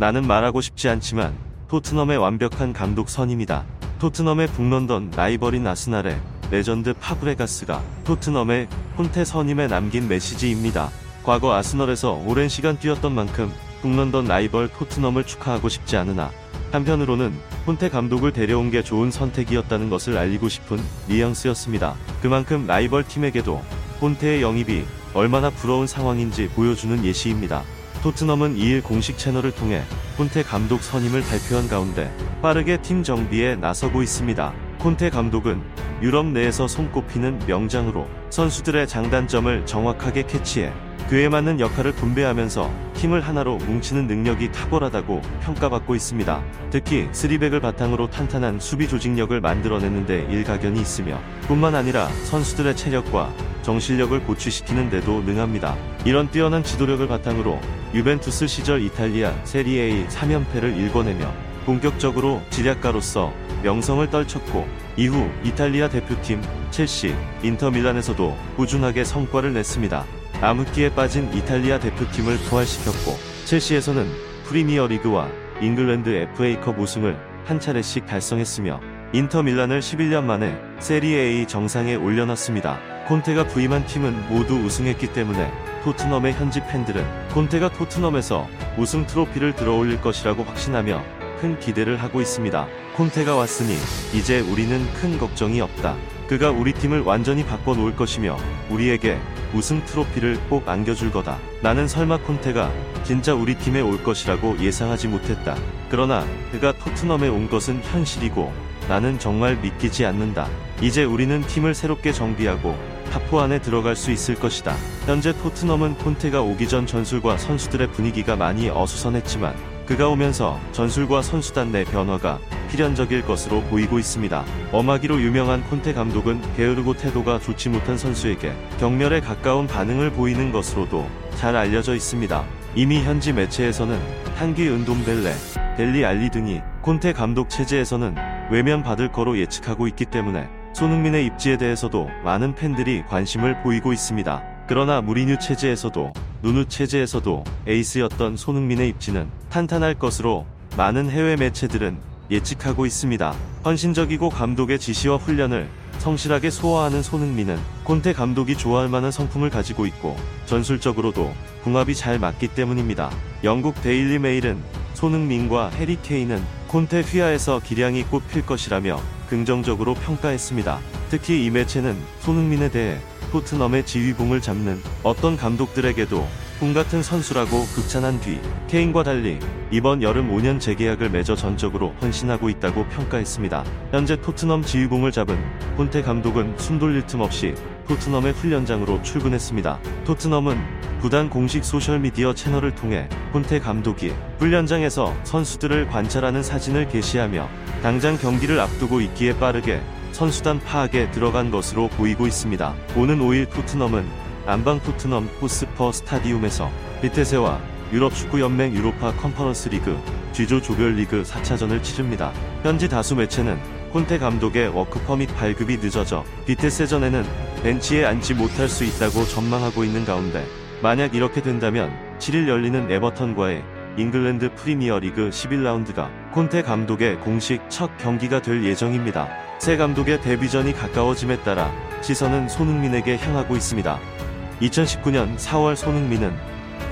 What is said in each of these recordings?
나는 말하고 싶지 않지만 토트넘의 완벽한 감독 선임이다. 토트넘의 북런던 라이벌인 아스날의 레전드 파브레가스가 토트넘의 콘테 선임에 남긴 메시지입니다. 과거 아스널에서 오랜 시간 뛰었던 만큼 북런던 라이벌 토트넘을 축하하고 싶지 않으나 한편으로는 콘테 감독을 데려온 게 좋은 선택이었다는 것을 알리고 싶은 뉘앙스였습니다. 그만큼 라이벌 팀에게도 콘테의 영입이 얼마나 부러운 상황인지 보여주는 예시입니다. 토트넘은 2일 공식 채널을 통해 콘테 감독 선임을 발표한 가운데 빠르게 팀 정비에 나서고 있습니다. 콘테 감독은 유럽 내에서 손꼽히는 명장으로 선수들의 장단점을 정확하게 캐치해 그에 맞는 역할을 분배하면서 팀을 하나로 뭉치는 능력이 탁월하다고 평가받고 있습니다. 특히 스리백을 바탕으로 탄탄한 수비 조직력을 만들어내는 데 일가견이 있으며 뿐만 아니라 선수들의 체력과 정실력을 고취시키는 데도 능합니다. 이런 뛰어난 지도력을 바탕으로 유벤투스 시절 이탈리아 세리에의 3연패를 일궈내며 본격적으로 지략가로서 명성을 떨쳤고 이후 이탈리아 대표팀 첼시, 인터밀란에서도 꾸준하게 성과를 냈습니다. 암흑기에 빠진 이탈리아 대표팀을 부활시켰고 첼시에서는 프리미어리그와 잉글랜드 FA컵 우승을 한 차례씩 달성했으며 인터밀란을 11년 만에 세리에A 정상에 올려놨습니다. 콘테가 부임한 팀은 모두 우승했기 때문에 토트넘의 현지 팬들은 콘테가 토트넘에서 우승 트로피를 들어올릴 것이라고 확신하며 큰 기대를 하고 있습니다. 콘테가 왔으니 이제 우리는 큰 걱정이 없다. 그가 우리 팀을 완전히 바꿔놓을 것이며 우리에게 우승 트로피를 꼭 안겨줄 거다. 나는 설마 콘테가 진짜 우리 팀에 올 것이라고 예상하지 못했다. 그러나 그가 토트넘에 온 것은 현실이고 나는 정말 믿기지 않는다. 이제 우리는 팀을 새롭게 정비하고 타포 안에 들어갈 수 있을 것이다. 현재 토트넘은 콘테가 오기 전 전술과 선수들의 분위기가 많이 어수선했지만 그가 오면서 전술과 선수단 내 변화가 필연적일 것으로 보이고 있습니다. 엄하기로 유명한 콘테 감독은 게으르고 태도가 좋지 못한 선수에게 격렬에 가까운 반응을 보이는 것으로도 잘 알려져 있습니다. 이미 현지 매체에서는 한기 은돔벨레, 델리 알리 등이 콘테 감독 체제에서는 외면 받을 거로 예측하고 있기 때문에 손흥민의 입지에 대해서도 많은 팬들이 관심을 보이고 있습니다. 그러나 무리뉴 체제에서도 누누 체제에서도 에이스였던 손흥민의 입지는 탄탄할 것으로 많은 해외 매체들은 예측하고 있습니다. 헌신적이고 감독의 지시와 훈련을 성실하게 소화하는 손흥민은 콘테 감독이 좋아할 만한 성품을 가지고 있고 전술적으로도 궁합이 잘 맞기 때문입니다. 영국 데일리 메일은 손흥민과 해리 케인은 콘테 휘하에서 기량이 꽃필 것이라며 긍정적으로 평가했습니다. 특히 이 매체는 손흥민에 대해 토트넘의 지휘봉을 잡는 어떤 감독들에게도 꿈 같은 선수라고 극찬한 뒤 케인과 달리 이번 여름 5년 재계약을 맺어 전적으로 헌신하고 있다고 평가했습니다. 현재 토트넘 지휘봉을 잡은 콘테 감독은 숨 돌릴 틈 없이 토트넘의 훈련장으로 출근했습니다. 토트넘은 구단 공식 소셜미디어 채널을 통해 콘테 감독이 훈련장에서 선수들을 관찰하는 사진을 게시하며 당장 경기를 앞두고 있기에 빠르게 선수단 파악에 들어간 것으로 보이고 있습니다. 오는 5일 토트넘은 안방 토트넘 호스퍼 스타디움에서 비테세와 유럽 축구연맹 유로파 컨퍼런스 리그 G조 조별리그 4차전을 치릅니다. 현지 다수 매체는 콘테 감독의 워크퍼밋 발급이 늦어져 비테세전에는 벤치에 앉지 못할 수 있다고 전망하고 있는 가운데 만약 이렇게 된다면 7일 열리는 에버턴과의 잉글랜드 프리미어리그 11라운드가 콘테 감독의 공식 첫 경기가 될 예정입니다. 새 감독의 데뷔전이 가까워짐에 따라 시선은 손흥민에게 향하고 있습니다. 2019년 4월 손흥민은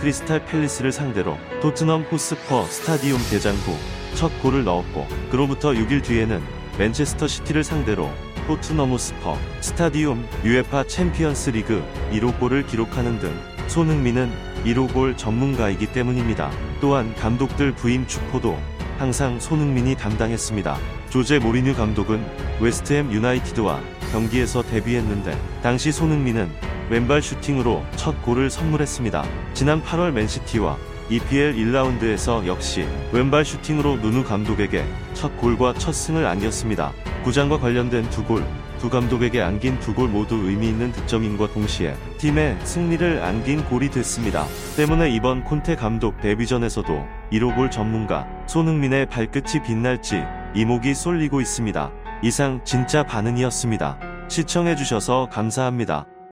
크리스탈 팰리스를 상대로 토트넘 호스퍼 스타디움 개장 후 첫 골을 넣었고 그로부터 6일 뒤에는 맨체스터 시티를 상대로 토트넘 호스퍼 스타디움 UEFA 챔피언스 리그 1호 골을 기록하는 등 손흥민은 1호 골 전문가이기 때문입니다. 또한 감독들 부임 축포도 항상 손흥민이 담당했습니다. 조제 모리뉴 감독은 웨스트햄 유나이티드와 경기에서 데뷔했는데 당시 손흥민은 왼발 슈팅으로 첫 골을 선물했습니다. 지난 8월 맨시티와 EPL 1라운드에서 역시 왼발 슈팅으로 누누 감독에게 첫 골과 첫 승을 안겼습니다. 구장과 관련된 두 골, 두 감독에게 안긴 두 골 모두 의미 있는 득점인과 동시에 팀의 승리를 안긴 골이 됐습니다. 때문에 이번 콘테 감독 데뷔전에서도 1호 골 전문가 손흥민의 발끝이 빛날지 이목이 쏠리고 있습니다. 이상 진짜 반응이었습니다. 시청해주셔서 감사합니다.